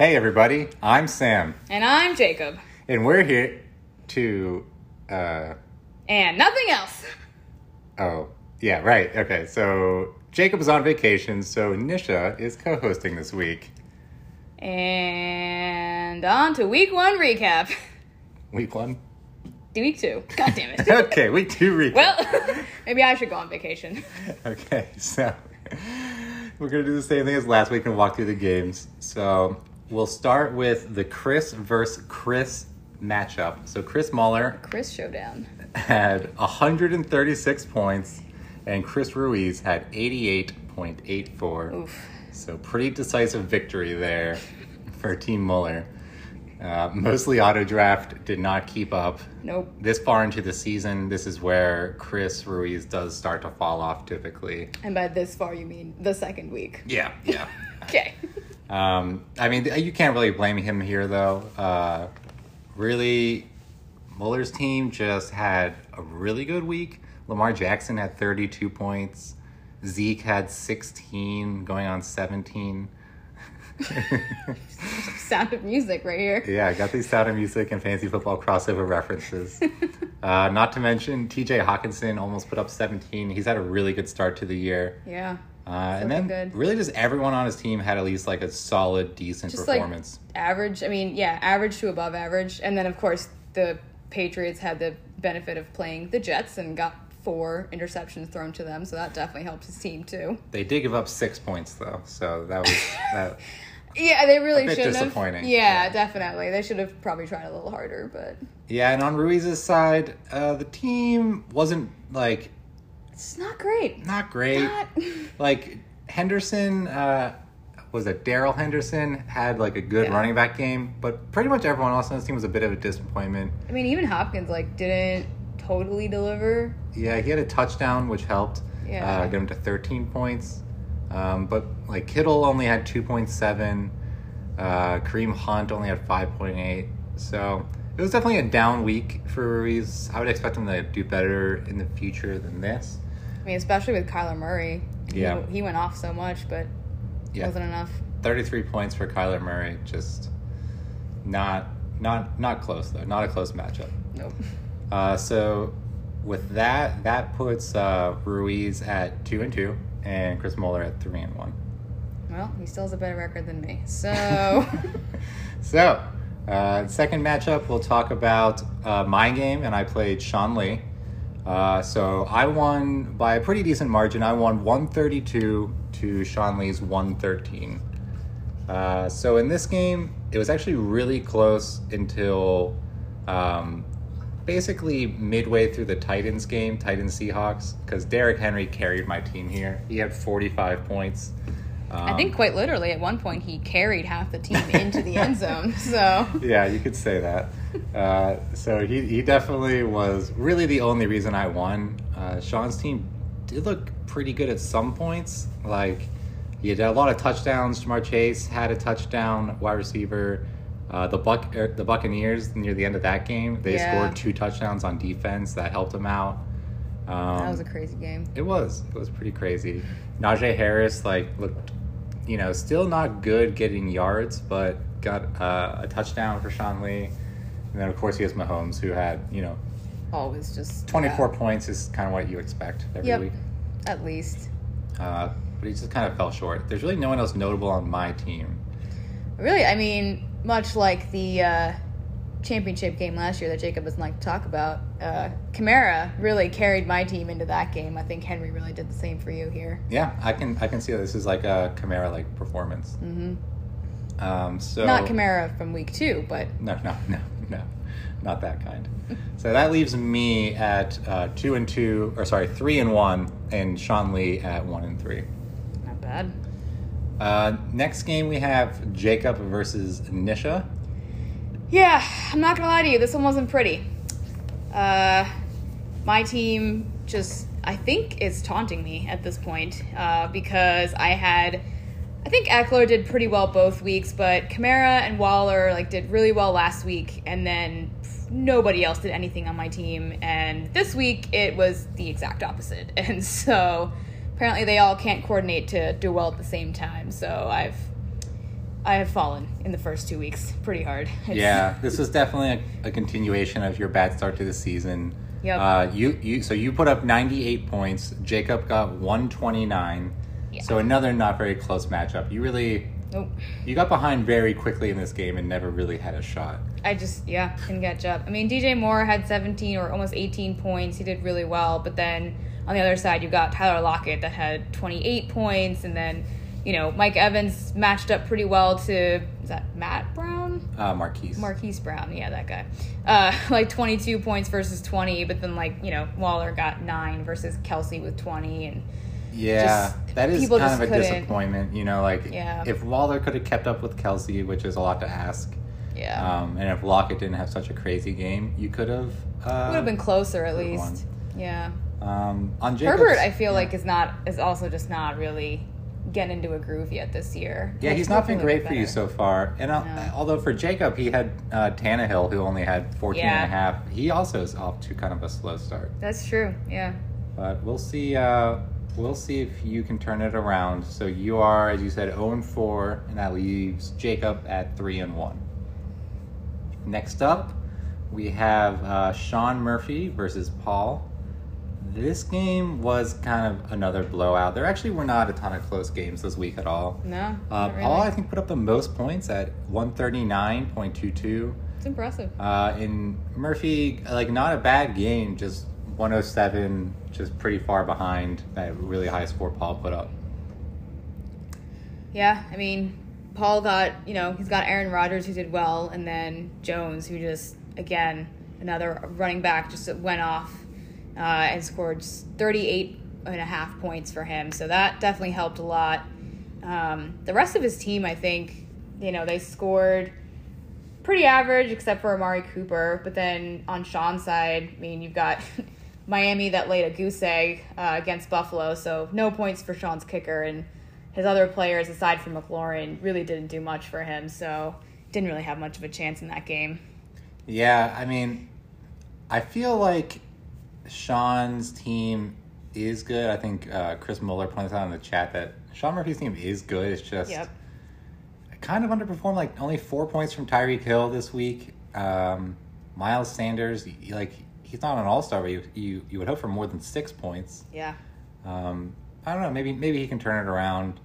Hey, everybody, I'm Sam, And I'm Jacob. and we're here to. Uh, And nothing else. oh, yeah, right. Okay, so Jacob is on vacation, so Nisha is co hosting this week. And on to week one recap. Week one? Week two. God damn it. Okay, week two recap. well, maybe I should go on vacation. Okay, so we're gonna do the same thing as last week and walk through the games. So we'll start with the Chris versus Chris matchup. So Chris Muller Chris Showdown. had 136 points, and Chris Ruiz had 88.84. Oof. So pretty decisive victory there for Team Muller. Uh, mostly auto draft did not keep up. Nope. This far into the season, this is where Chris Ruiz does start to fall off typically. And by this far, you mean the second week. Yeah, yeah. Okay. Um, I mean, you can't really blame him here, though. Uh, really, Muller's team just had a really good week. Lamar Jackson had 32 points. Zeke had 16, going on 17. Sound of music right here. Yeah, I got these sound of music and fantasy football crossover references. uh, not to mention, TJ Hockenson almost put up 17. He's had a really good start to the year. Yeah. Uh, and then, good. really, just everyone on his team had at least like a solid, decent Just like performance. average. I mean, yeah, average to above average. And then, of course, the Patriots had the benefit of playing the Jets and got four interceptions thrown to them. So that definitely helped his team, too. They did give up six points though, so that was that. Yeah, they really bit shouldn't disappointing. have. Yeah, Yeah. definitely. They should have probably tried a little harder, but Yeah, and on Ruiz's side, uh, the team wasn't like it's not great. not great. Not- Like Henderson, uh, was it Darrell Henderson had like a good Yeah. running back game, but pretty much everyone else on his team was a bit of a disappointment. I mean, even Hopkins like didn't totally deliver. Yeah, he had a touchdown, which helped Yeah. uh, get him to 13 points. Um, but like Kittle only had 2.7. Uh, Kareem Hunt only had 5.8. So it was definitely a down week for Ruiz. I would expect him to do better in the future than this. Mean, especially with Kyler Murray. Yeah. he, went off so much, but Yeah, wasn't enough. 33 points for Kyler Murray. Just not not not close though. Not a close matchup. Nope. Uh, so with that, that puts uh, Ruiz at two and two, and Chris Muller at three and one. Well, he still has a better record than me. So so, uh, second matchup, we'll talk about uh, my game, and I played Sean Lee. Uh, so I won by a pretty decent margin. I won 132 to Sean Lee's 113. Uh, so in this game, it was actually really close until um, basically midway through the Titans game, Titans Seahawks, because Derrick Henry carried my team here. He had 45 points. I Um, think quite literally at one point he carried half the team into the end zone. So yeah, you could say that. Uh, so he, he definitely was really the only reason I won. Uh, Sean's team did look pretty good at some points. Like he had a lot of touchdowns. Ja'Marr Chase had a touchdown, wide receiver. Uh, the Buck er, the Buccaneers near the end of that game, they Yeah. scored two touchdowns on defense that helped him out. Um, that was a crazy game. it was. It was pretty crazy. Najee Harris like looked, you know, still not good getting yards, but got uh, a touchdown for Sean Lee. And then of course he has Mahomes, who had you know Always just 24 yeah, points is kind of what you expect every Yep. week. at least. Uh, but he just kind of fell short. There's really no one else notable on my team. Really, I mean, much like the uh, championship game last year that Jacob doesn't like to talk about, uh, Kamara really carried my team into that game. I think Henry really did the same for you here. Yeah, I can I can see that this is like a Kamara like performance. hmm Um, so Not Kamara from week two, but No, no, no, no, not that kind. so that leaves me at uh, two and two, or sorry, three and one, and Sean Lee at one and three. not bad. Uh, next game we have Jacob versus Nisha. Yeah, I'm not gonna lie to you. This one wasn't pretty. Uh, my team just, I think, is taunting me at this point uh, because I had, I think Ekeler did pretty well both weeks, but Kamara and Waller like did really well last week, and then nobody else did anything on my team. And this week it was the exact opposite, and so apparently they all can't coordinate to do well at the same time. So I've I have fallen in the first two weeks pretty hard. It's- Yeah, this was definitely a, a continuation of your bad start to the season. Yep. Uh, you you so you put up 98 points. Jacob got 129. Yeah. So another not very close matchup. You really Nope. you got behind very quickly in this game and never really had a shot. I just yeah couldn't catch up. I mean, DJ Moore had 17 or almost 18 points. He did really well, but then on the other side, you got Tyler Lockett that had 28 points, and then you know Mike Evans matched up pretty well to is that Matt Brown? Uh, Marquise. Marquise Brown, yeah, that guy. Uh, like 22 points versus 20, but then like you know Waller got nine versus Kelsey with 20, and Yeah, Just- that is kind of a couldn't- disappointment. You know, like Yeah. if Waller could have kept up with Kelsey, which is a lot to ask, yeah, um, and if Lockett didn't have such a crazy game, you could have. Uh, would have been closer at least. Yeah. Um, on Jacobs, Herbert, I feel yeah. like is not is also just not really getting into a groove yet this year. Yeah, Like, he's not been great for you so far. And uh, No. although for Jacob, he had uh, Tannehill, who only had 14 and a half. He also is off to kind of a slow start. That's true. Yeah. But we'll see. Uh, we'll see if you can turn it around. So you are, as you said, 0 and 4, and that leaves Jacob at 3 and 1. Next up, we have uh, Sean Murphy versus Paul. This game was kind of another blowout. There actually were not a ton of close games this week at all. No. Uh, really. Paul, I think, put up the most points at 139.22. it's impressive. Uh, in Murphy, like, not a bad game, just 107, just pretty far behind that really high score Paul put up. Yeah, I mean, Paul got, you know, he's got Aaron Rodgers who did well, and then Jones who just, again, another running back just went off uh, and scored 38 and a half points for him. So that definitely helped a lot. Um, the rest of his team, I think, you know, they scored pretty average except for Amari Cooper. But then on Sean's side, I mean, you've got Miami that laid a goose egg uh, against Buffalo, so no points for Sean's kicker. And his other players, aside from McLaurin, really didn't do much for him, so didn't really have much of a chance in that game. Yeah, I mean, I feel like Sean's team is good. I think uh, Chris Muller points out in the chat that Sean Murphy's team is good. It's just Yep. kind of underperformed. Like only four points from Tyreek Hill this week. Um, Miles Sanders, like he's not an all star, but you, you you would hope for more than six points. Yeah. Um, I don't know. Maybe maybe he can turn it around.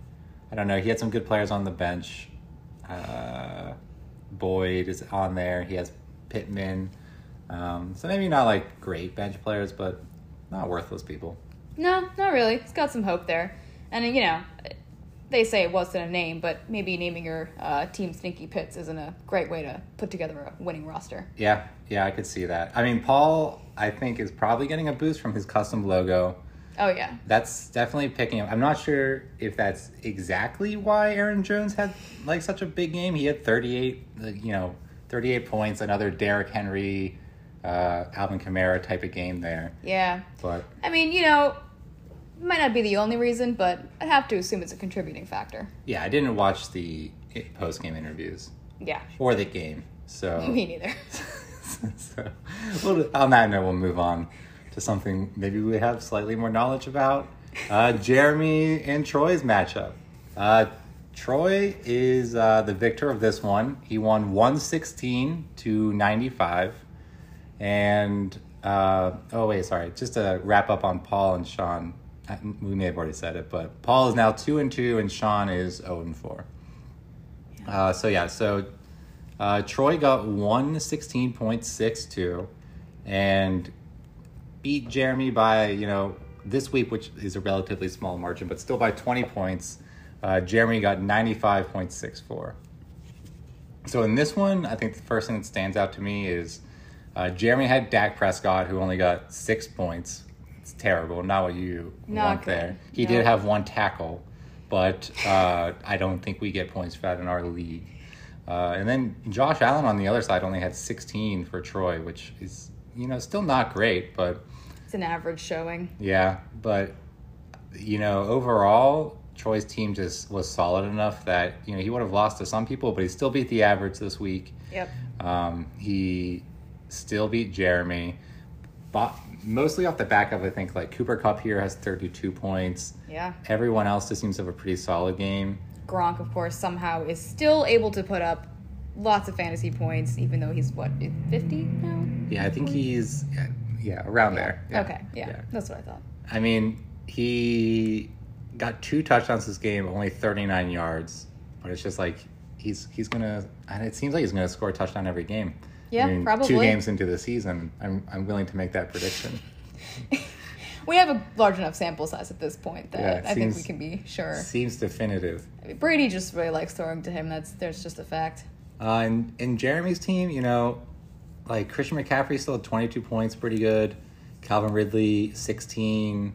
I don't know. He had some good players on the bench. Uh, Boyd is on there. He has Pittman. Um, so maybe not like great bench players, but not worthless people. No, not really. He's got some hope there. And, you know, they say it wasn't a name, but maybe naming your uh, team Stinky Pits isn't a great way to put together a winning roster. Yeah, yeah, I could see that. I mean, Paul, I think, is probably getting a boost from his custom logo. Oh, yeah. That's definitely picking up. I'm not sure if that's exactly why Aaron Jones had like such a big game. He had 38, you know, 38 points, another Derrick Henry, uh, Alvin Kamara type of game there. Yeah. But I mean, you know, might not be the only reason, but I'd have to assume it's a contributing factor. yeah, I didn't watch the post game interviews Yeah. or the game, so. Me neither. so well, on that note, we'll move on to something maybe we have slightly more knowledge about. Uh, Jeremy and Troy's matchup. Uh, Troy is uh, the victor of this one. He won 116 to 95. And, uh, oh, wait, sorry. Just to wrap up on Paul and Sean, we may have already said it, but Paul is now 2 and 2, and Sean is 0 and 4. Uh, so, yeah, so uh, Troy got 116.62 and beat Jeremy by, you know, this week, which is a relatively small margin, but still by 20 points. Uh, Jeremy got 95.64. So in this one, I think the first thing that stands out to me is uh, Jeremy had Dak Prescott, who only got six points. It's terrible, not what you Not want good. there. He No. did have one tackle, but uh, I don't think we get points for that in our league. Uh, and then Josh Allen on the other side only had 16 for Troy, which is, you know, still not great, but It's an average showing. yeah, but you know, overall, Troy's team just was solid enough that you know he would have lost to some people, but he still beat the average this week. Yep. Um, he still beat Jeremy, but mostly off the back of I think like Cooper Kupp here has 32 points. Yeah. Everyone else just seems to have a pretty solid game. Gronk, of course, somehow is still able to put up lots of fantasy points, even though he's what fifty now. Yeah, I think he's yeah, yeah around there. Yeah. Okay, yeah, that's what I thought. I mean, he got two touchdowns this game, only 39 yards, but it's just like he's he's gonna. And it seems like he's gonna score a touchdown every game. Yeah, I mean, Two games into the season, I'm I'm willing to make that prediction. We have a large enough sample size at this point that Yeah, I think we can be sure. Seems definitive. I mean, Brady just really likes throwing to him. That's there's just a fact. Uh, and in Jeremy's team, you know, like Christian McCaffrey still had 22 points, pretty good. Calvin Ridley, 16.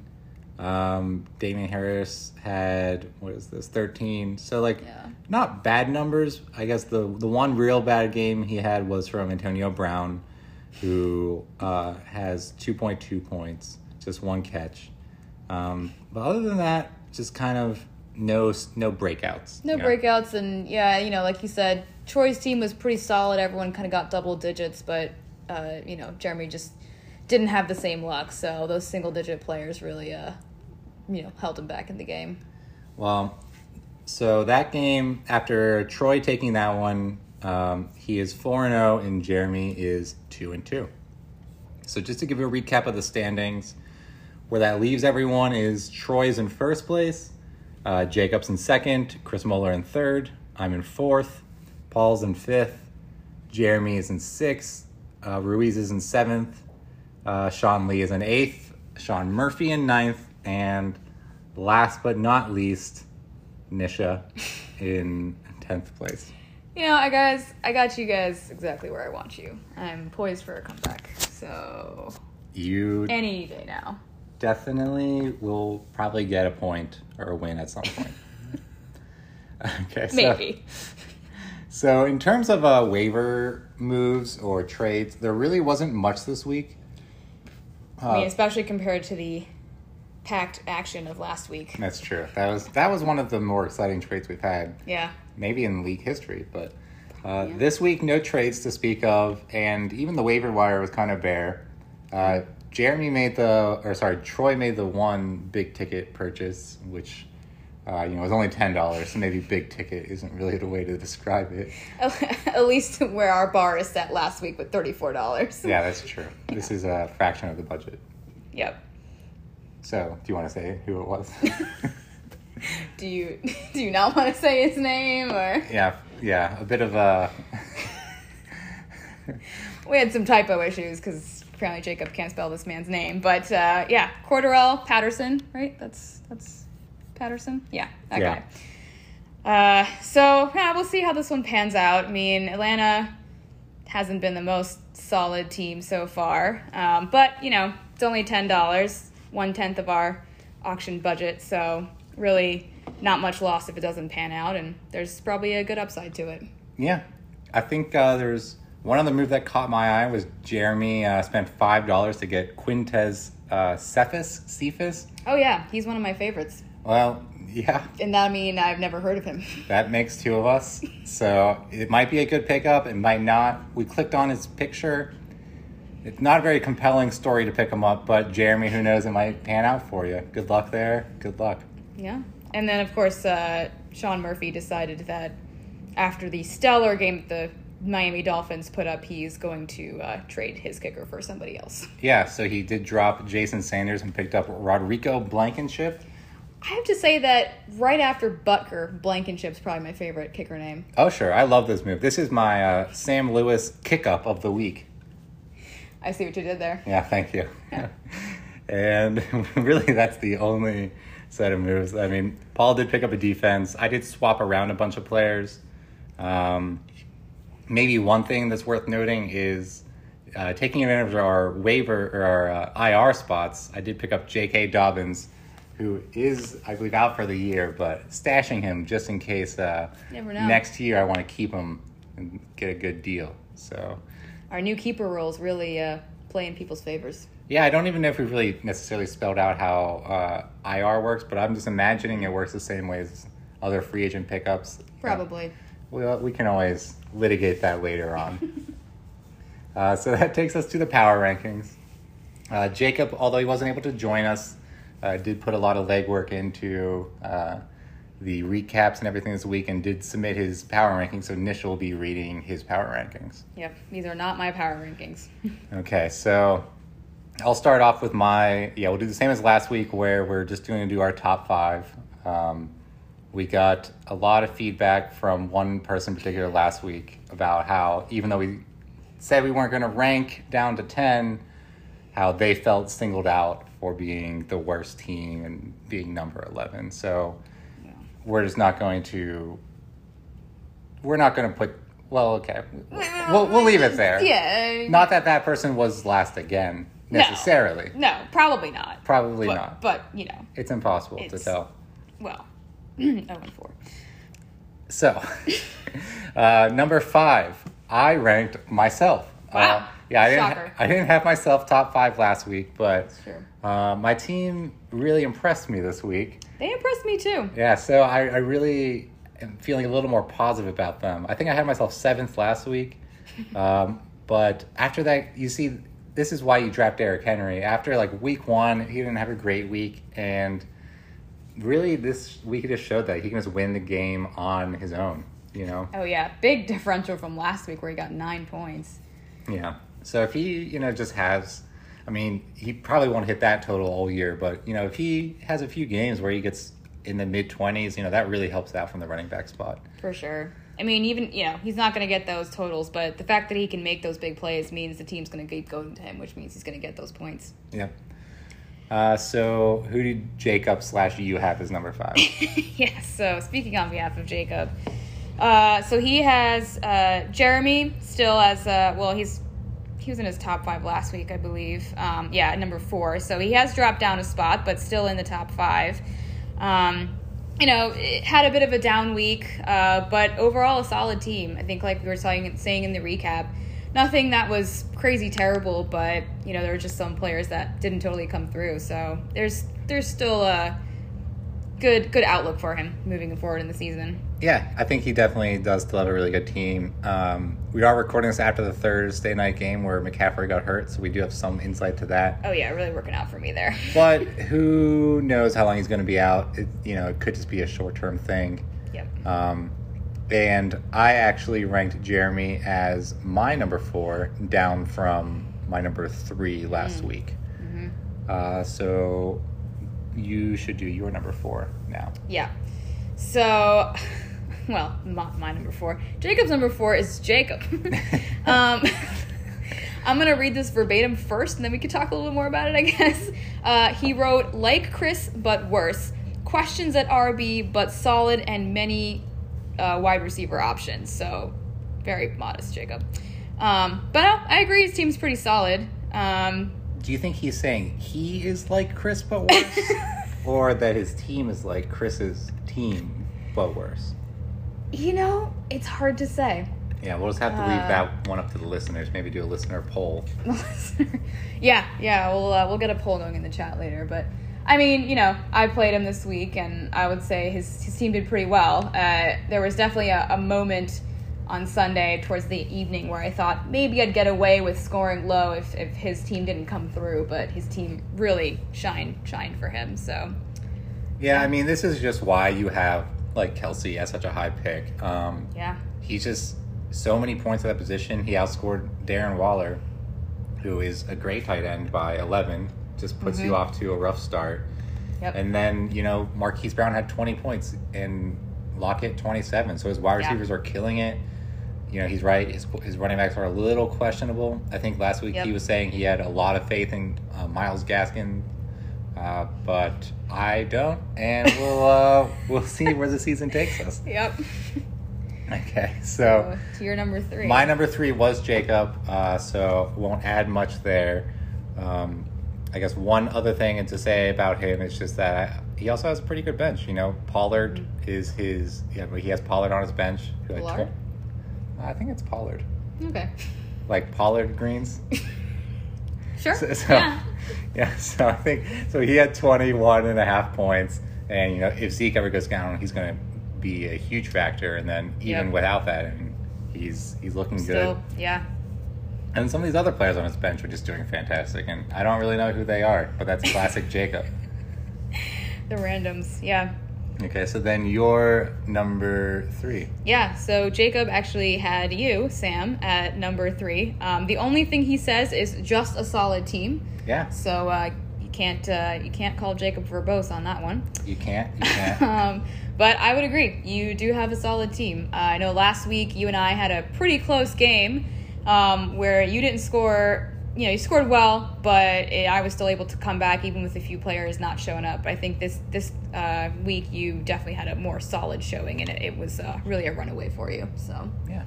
Um, Damien Harris had, what is this, 13. So, like, Yeah. not bad numbers. I guess the, the one real bad game he had was from Antonio Brown, who uh, has 2.2 points, just one catch. Um, but other than that, just kind of no no breakouts. No you know? breakouts, and yeah, you know, like you said, Troy's team was pretty solid. Everyone kind of got double digits, but uh, you know, Jeremy just didn't have the same luck. So those single digit players really, uh, you know, held him back in the game. Well, so that game after Troy taking that one, um, he is four and zero, and Jeremy is two and two. So just to give you a recap of the standings, where that leaves everyone is Troy's in first place, uh, Jacob's in second, Chris Muller in third, I'm in fourth, Paul's in fifth, Jeremy is in sixth, uh, Ruiz is in seventh, uh, Sean Lee is in eighth, Sean Murphy in ninth, and last but not least, Nisha in tenth place. You know, I guys, I got you guys exactly where I want you. I'm poised for a comeback. So You any day now. definitely will probably get a point or a win at some point. okay, so, Maybe. So in terms of uh, waiver moves or trades, there really wasn't much this week. I mean, Uh, especially compared to the packed action of last week. that's true. That was that was one of the more exciting trades we've had, Yeah. maybe in league history. But uh, Yeah. this week, no trades to speak of, and even the waiver wire was kind of bare. Uh, Jeremy made the, or sorry, Troy made the one big ticket purchase, which uh, you know was only ten dollars. So maybe big ticket isn't really the way to describe it. At least where our bar is set last week with thirty-four dollars. Yeah, that's true. This is a fraction of the budget. Yep. So, do you want to say who it was? Do you do you not want to say his name or yeah, yeah, a bit of a. we had some typo issues because apparently Jacob can't spell this man's name. But uh, yeah, Cordarrelle Patterson, right? That's that's Patterson. Yeah, that Yeah. guy. Uh, so yeah, we'll see how this one pans out. I mean, Atlanta hasn't been the most solid team so far, um, but you know it's only ten dollars, one tenth of our auction budget. So really, not much loss if it doesn't pan out, and there's probably a good upside to it. Yeah, I think uh, there's one other move that caught my eye was Jeremy uh, spent five dollars to get Quintez uh, Cephus. Cephus. Oh yeah, he's one of my favorites. Well, yeah, And that I mean I've never heard of him. that makes two of us. So it might be a good pickup. It might not. We clicked on his picture. It's not a very compelling story to pick him up, but Jeremy, who knows, it might pan out for you. Good luck there. Good luck. yeah. And then of course uh, Sean Murphy decided that after the stellar game that the Miami Dolphins put up, he's going to uh, trade his kicker for somebody else. Yeah, so he did drop Jason Sanders and picked up Rodrigo Blankenship. I have to say that right after Butker, Blankenship's probably my favorite kicker name. Oh, sure. I love this move. This is my uh, Sam Lewis kick up of the week. I see what you did there. Yeah, thank you. and really, that's the only set of moves. I mean, Paul did pick up a defense. I did swap around a bunch of players. Um, maybe one thing that's worth noting is uh, taking advantage of our waiver or our uh, IR spots. I did pick up J.K. Dobbins, who is, I believe, out for the year, but stashing him just in case uh, Never know. next year I want to keep him and get a good deal. So. Our new keeper rules really uh, play in people's favors. Yeah, I don't even know if we've really necessarily spelled out how uh, IR works, but I'm just imagining it works the same way as other free agent pickups. Probably. We, we can always litigate that later on. uh, so that takes us to the power rankings. Uh, Jacob, although he wasn't able to join us, uh, did put a lot of legwork into, uh, the recaps and everything this week and did submit his power rankings. So Nish will be reading his power rankings. Yep, these are not my power rankings. Okay, so I'll start off with my yeah. We'll do the same as last week, where we're just going to do our top five. Um, we got a lot of feedback from one person in particular last week about how even though we said we weren't going to rank down to ten, how they felt singled out for being the worst team and being number eleven. So. We're just not going to. We're not going to put. Well, okay, we'll we'll leave it there. Yeah. Not that that person was last again necessarily. No, probably not. Probably but, not. But, you know, It's impossible to tell. well, 0 and 4. So, uh, number five, I ranked myself. Wow. Uh, yeah, I didn't. Shocker. I didn't have myself top five last week, but uh, my team really impressed me this week. They impressed me too. Yeah, so I, I really am feeling a little more positive about them. I think I had myself seventh last week, um, but after that, you see, this is why you draft Derrick Henry. After like week one, he didn't have a great week, and really this week it just showed that he can just win the game on his own. You know, Oh, yeah. Big differential from last week where he got nine points. yeah. So if he, you know, just has. I mean, he probably won't hit that total all year, but you know, if he has a few games where he gets in the mid twenties, you know, that really helps out from the running back spot. For sure. I mean, even, you know, he's not going to get those totals, but the fact that he can make those big plays means the team's going to keep going to him, which means he's going to get those points. Yeah. Uh, so who did Jacob slash you have as number five? yes. So speaking on behalf of Jacob, uh, so he has uh, Jeremy still as uh, well. He's he was in his top five last week, I believe. Um, yeah, number four. So he has dropped down a spot, but still in the top five. Um, you know, had a bit of a down week, uh, but overall a solid team. I think, like we were saying, saying in the recap, nothing that was crazy terrible, but you know there were just some players that didn't totally come through. So there's there's still a good good outlook for him moving forward in the season. Yeah, I think he definitely does still have a really good team. Um, we are recording this after the Thursday night game where McCaffrey got hurt, so we do have some insight to that. Oh yeah, really working out for me there. But who knows how long he's going to be out? It, you know, it could just be a short term thing. Yep. Um, and I actually ranked Jeremy as my number four, down from my number three last week. Uh, so you should do your number four now. Yeah. So, well, my, my number four. Jacob's number four is Jacob. um, I'm going to read this verbatim first, and then we can talk a little bit more about it, I guess. Uh, he wrote, like Chris, but worse. Questions at RB, but solid and many uh, wide receiver options. So, very modest, Jacob. Um, but no, I agree. His team's pretty solid. Um, Do you think he's saying he is like Chris but worse? or that his team is like Chris's team but worse? You know, it's hard to say. Yeah, we'll just have to leave Uh, that one up to the listeners. Maybe do a listener poll. yeah, yeah, we'll uh, we'll get a poll going in the chat later. But I mean, you know, I played him this week, and I would say his his team did pretty well. Uh, there was definitely a, a moment on Sunday towards the evening where I thought maybe I'd get away with scoring low if, if his team didn't come through, but his team really shined shined for him. So Yeah, I mean, this is just why you have like Kelsey as such a high pick. Um, yeah, he's just so many points at that position. He outscored Darren Waller, who is a great tight end by 11. Just puts you off to a rough start. yep, And then, you know, Marquise Brown had 20 points and Lockett 27. So his wide Yeah. receivers are killing it. You know, he's right. His, his running backs are a little questionable. I think last week Yep. he was saying he had a lot of faith in uh, Myles Gaskin, uh, but I don't. And we'll uh, we'll see where the season takes us. yep. Okay, so So, to your number three. my number three was Jacob, uh, so won't add much there. Um, I guess one other thing to say about him is just that he also has a pretty good bench. You know, Pollard is his. Yeah, he has Pollard on his bench. Pollard? I think it's Pollard, okay, like Pollard greens. sure. So, so- yeah, yeah, so I think so. He had 21 and a half points, and you know, if Zeke ever goes down, he's going to be a huge factor. And then even Yep. without that, and he's he's looking good. yeah. And some of these other players on his bench are just doing fantastic, and I don't really know who they are, but that's classic Jacob. The randoms, yeah. Okay, so then you're number three. Yeah, so Jacob actually had you, Sam, at number three. Um, the only thing he says is just a solid team. Yeah, So uh, you can't uh, you can't call Jacob verbose on that one. you can't. You can't. Um, but I would agree. You do have a solid team. Uh, I know last week you and I had a pretty close game um, where you didn't score. You know, you scored well, but it, I was still able to come back even with a few players not showing up. I think this this uh, week you definitely had a more solid showing, and it, it was uh, really a runaway for you. So yeah.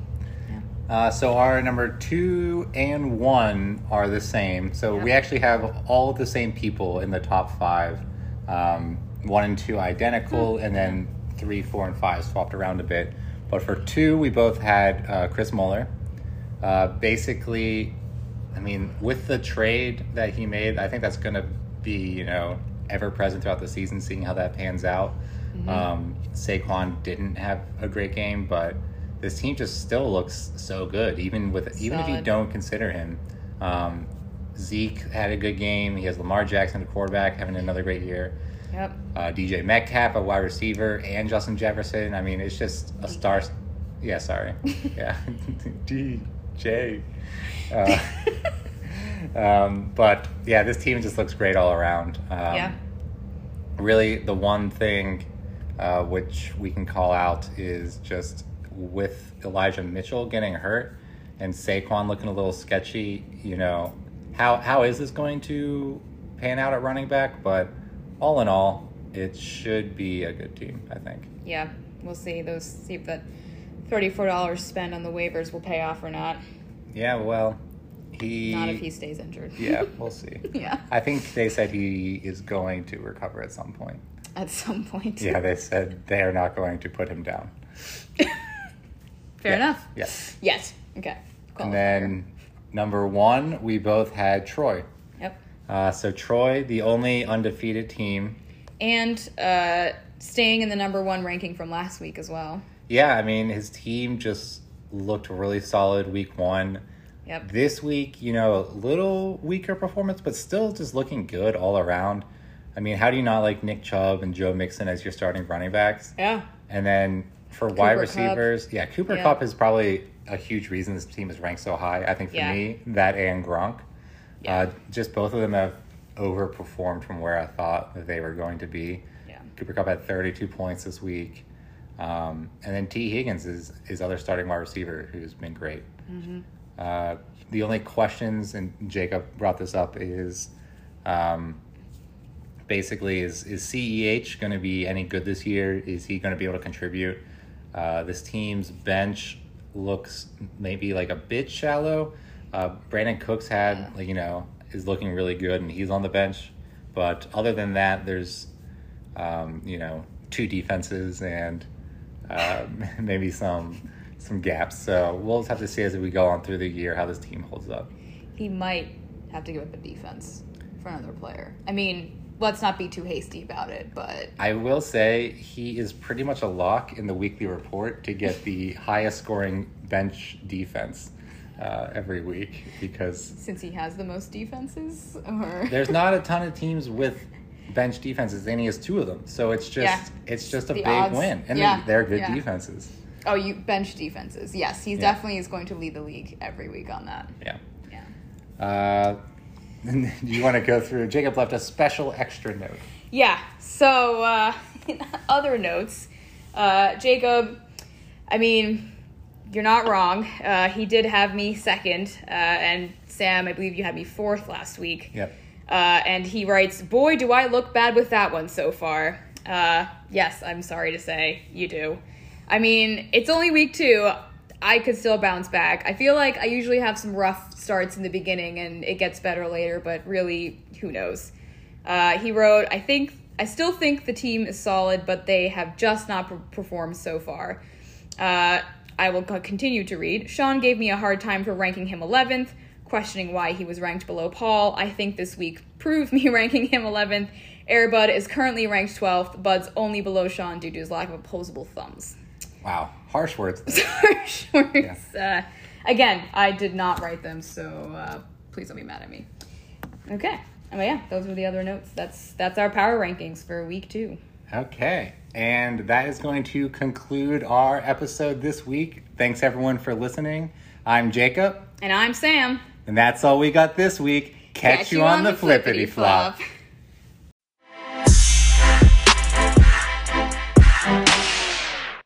Uh, so our number two and one are the same. So we actually have all of the same people in the top five. Um, one and two identical, and then three, four, and five swapped around a bit. But for two, we both had uh, Chris Muller. Uh, basically, I mean, with the trade that he made, I think that's going to be, you know, ever present throughout the season, seeing how that pans out. Um, Saquon didn't have a great game, but this team just still looks so good, even with even if you don't consider him. Um, Zeke had a good game. He has Lamar Jackson, the quarterback, having another great year. yep, Uh, DJ Metcalf, a wide receiver, and Justin Jefferson. I mean, it's just a star. Yeah, sorry. Yeah, DJ. Uh, um, but yeah, this team just looks great all around. Um, yeah, really the one thing uh, which we can call out is just with Elijah Mitchell getting hurt and Saquon looking a little sketchy. You know, how how is this going to pan out at running back? But all in all, it should be a good team. I think. yeah. We'll see those. See if that thirty-four dollars spent on the waivers will pay off or not. Yeah. Well, he. Not if he stays injured. Yeah, we'll see. yeah. I think they said he is going to recover at some point. At some point. Yeah, they said they are not going to put him down. Fair Yeah. enough. Yes. Yes. Okay. Cool. And then number one, we both had Troy. Yep. Uh, so Troy, the only undefeated team. And uh, staying in the number one ranking from last week as well. Yeah, I mean his team just looked really solid week one. Yep. This week, you know, a little weaker performance, but still just looking good all around. I mean, how do you not like Nick Chubb and Joe Mixon as your starting running backs? Yeah. And then for wide Kupp. receivers, yeah, Cooper Yeah. Kupp is probably a huge reason this team is ranked so high. I think for Yeah. me, that and Gronk. Yeah. Uh, just both of them have overperformed from where I thought that they were going to be. Yeah. Cooper Kupp had 32 points this week. Um, and then Tee Higgins is his other starting wide receiver who's been great. Mm-hmm. Uh, the only questions, and Jacob brought this up, is um, basically is is CEH going to be any good this year? Is he going to be able to contribute? Uh, this team's bench looks maybe like a bit shallow. Uh, Brandin Cooks had like you know is looking really good, and he's on the bench. But other than that, there's um, you know two defenses and uh, maybe some some gaps. So we'll just have to see as we go on through the year how this team holds up. He might have to give up a defense for another player. I mean, let's not be too hasty about it, but I will say he is pretty much a lock in the weekly report to get the highest scoring bench defense uh, every week because since he has the most defenses, or there's not a ton of teams with bench defenses, and he has two of them. So it's just Yeah. it's just a The big odds. win, and Yeah. they, they're good Yeah. defenses. oh, you bench defenses. Yes, he definitely is going to lead the league every week on that. Yeah. Yeah. Uh, do you want to go through? Jacob left a special extra note. Yeah. So, uh, in other notes, uh, Jacob, I mean, you're not wrong. Uh, he did have me second, uh, and Sam, I believe you had me fourth last week. Yep. Uh, and he writes, Boy, do I look bad with that one so far. Uh, yes, I'm sorry to say, you do. I mean, it's only week two. I could still bounce back. I feel like I usually have some rough starts in the beginning and it gets better later, but really, who knows? Uh, he wrote, I think, I still think the team is solid, but they have just not per- performed so far. Uh, I will continue to read. Sean gave me a hard time for ranking him 11th, questioning why he was ranked below Paul. I think this week proved me ranking him 11th. Airbud is currently ranked 12th. Bud's only below Sean due to his lack of opposable thumbs. Wow, harsh words. Shorts. Uh, again, I did not write them, so uh, please don't be mad at me. Okay. Oh yeah, those were the other notes. That's that's our power rankings for week two. Okay. And that is going to conclude our episode this week. Thanks everyone for listening. I'm Jacob, And I'm Sam. And that's all we got this week. Catch, you, on, the flippity flop.